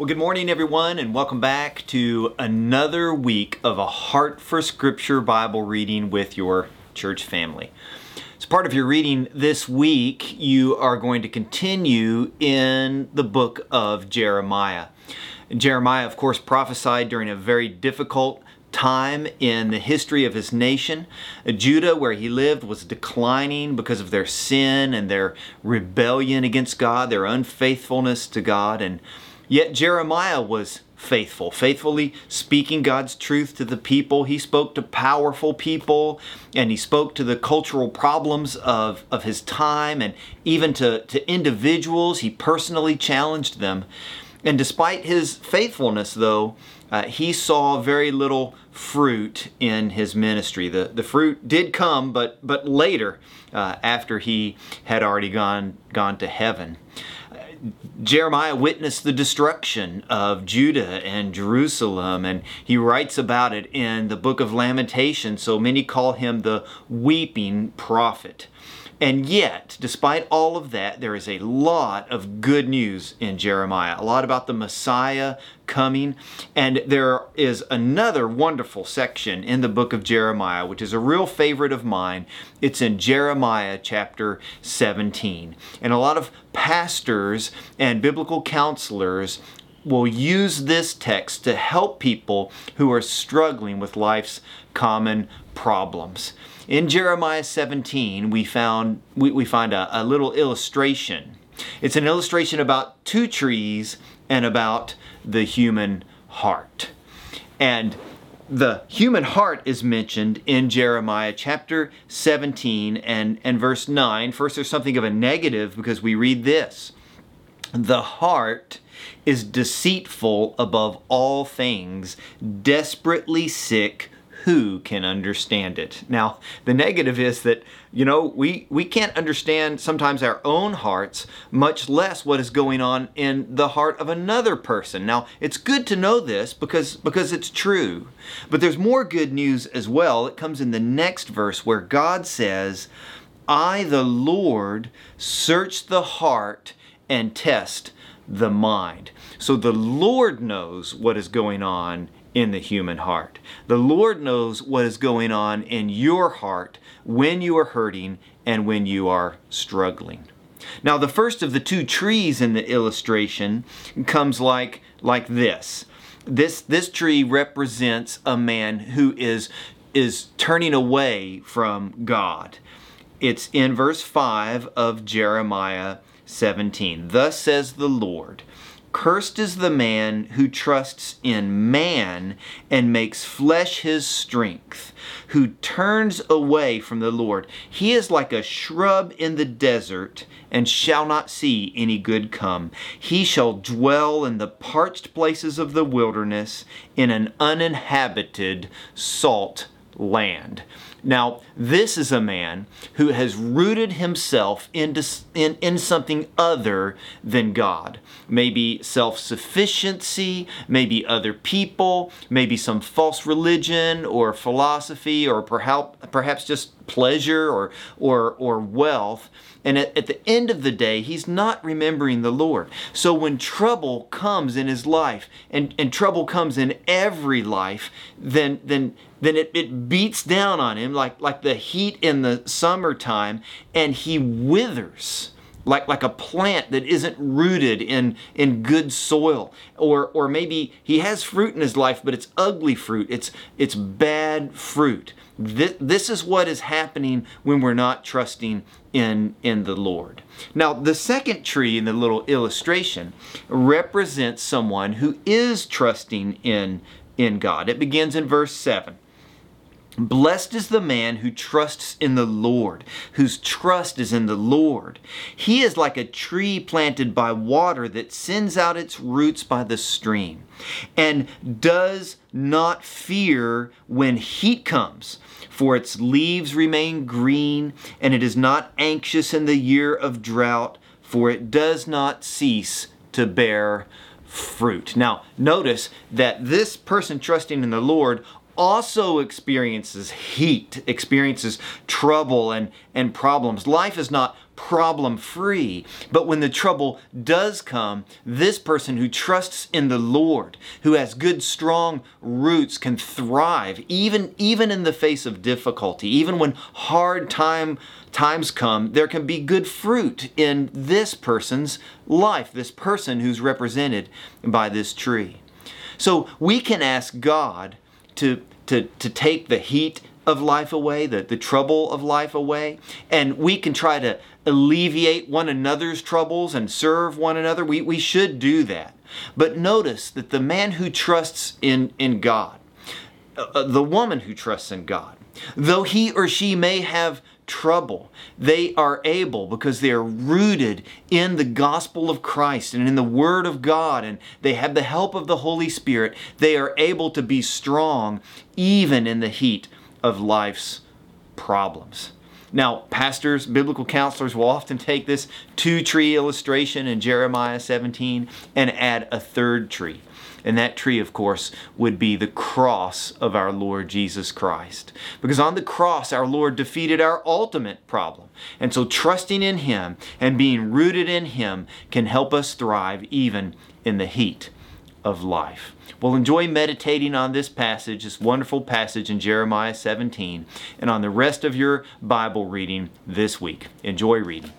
Well, good morning, everyone, and welcome back to another week of a Heart for Scripture Bible reading with your church family. As part of your reading this week, you are going to continue in the book of Jeremiah. Jeremiah, of course, prophesied during a very difficult time in the history of his nation. Judah, where he lived, was declining because of their sin and their rebellion against God, their unfaithfulness to God. And Yet Jeremiah was faithful, faithfully speaking God's truth to the people. He spoke to powerful people and he spoke to the cultural problems of, of his time and even to, to individuals. He personally challenged them. And despite his faithfulness, though, uh, he saw very little fruit in his ministry. The, the fruit did come, but, but later, uh, after he had already gone, gone to heaven. Jeremiah witnessed the destruction of Judah and Jerusalem, and he writes about it in the book of Lamentations. So many call him the weeping prophet. And yet, despite all of that, there is a lot of good news in Jeremiah, a lot about the Messiah coming. And there is another wonderful section in the book of Jeremiah, which is a real favorite of mine. It's in Jeremiah chapter 17. And a lot of pastors and biblical counselors will use this text to help people who are struggling with life's common problems. In Jeremiah 17, we found we, we find a, a little illustration. It's an illustration about two trees and about the human heart. And the human heart is mentioned in Jeremiah chapter 17 and, and verse 9. First, there's something of a negative because we read this The heart is deceitful above all things, desperately sick who can understand it? Now, the negative is that, you know, we, we can't understand sometimes our own hearts, much less what is going on in the heart of another person. Now, it's good to know this because, because it's true. But there's more good news as well. It comes in the next verse where God says, I, the Lord, search the heart and test the mind. So the Lord knows what is going on in the human heart. The Lord knows what is going on in your heart when you are hurting and when you are struggling. Now, the first of the two trees in the illustration comes like, like this. This, this tree represents a man who is, is turning away from God. It's in verse 5 of Jeremiah 17. Thus says the Lord Cursed is the man who trusts in man and makes flesh his strength, who turns away from the Lord. He is like a shrub in the desert and shall not see any good come. He shall dwell in the parched places of the wilderness in an uninhabited salt land. Now, this is a man who has rooted himself into, in, in something other than God. Maybe self sufficiency, maybe other people, maybe some false religion or philosophy, or perhaps, perhaps just pleasure or, or, or wealth. And at, at, the end of the day, he's not remembering the Lord. So when trouble comes in his life, and, and trouble comes in every life, then, then, then it, it beats down on him like, like the heat in the summertime, and he withers like like a plant that isn't rooted in in good soil or or maybe he has fruit in his life but it's ugly fruit it's it's bad fruit this, this is what is happening when we're not trusting in in the Lord. Now, the second tree in the little illustration represents someone who is trusting in in God. It begins in verse 7. Blessed is the man who trusts in the Lord, whose trust is in the Lord. He is like a tree planted by water that sends out its roots by the stream and does not fear when heat comes, for its leaves remain green, and it is not anxious in the year of drought, for it does not cease to bear fruit. Now, notice that this person trusting in the Lord also experiences heat, experiences trouble and, and problems. Life is not problem free. But when the trouble does come, this person who trusts in the Lord, who has good, strong roots, can thrive even, even in the face of difficulty. Even when hard time, times come, there can be good fruit in this person's life, this person who's represented by this tree. So we can ask God to, to, to take the heat of life away, the, the trouble of life away, and we can try to alleviate one another's troubles and serve one another. We, we should do that. But notice that the man who trusts in, in God, uh, uh, the woman who trusts in God, though he or she may have trouble, they are able because they are rooted in the gospel of Christ and in the Word of God, and they have the help of the Holy Spirit. They are able to be strong even in the heat of life's problems. Now, pastors, biblical counselors will often take this two tree illustration in Jeremiah 17 and add a third tree. And that tree, of course, would be the cross of our Lord Jesus Christ. Because on the cross, our Lord defeated our ultimate problem. And so trusting in Him and being rooted in Him can help us thrive even in the heat of life. Well, enjoy meditating on this passage, this wonderful passage in Jeremiah 17, and on the rest of your Bible reading this week. Enjoy reading.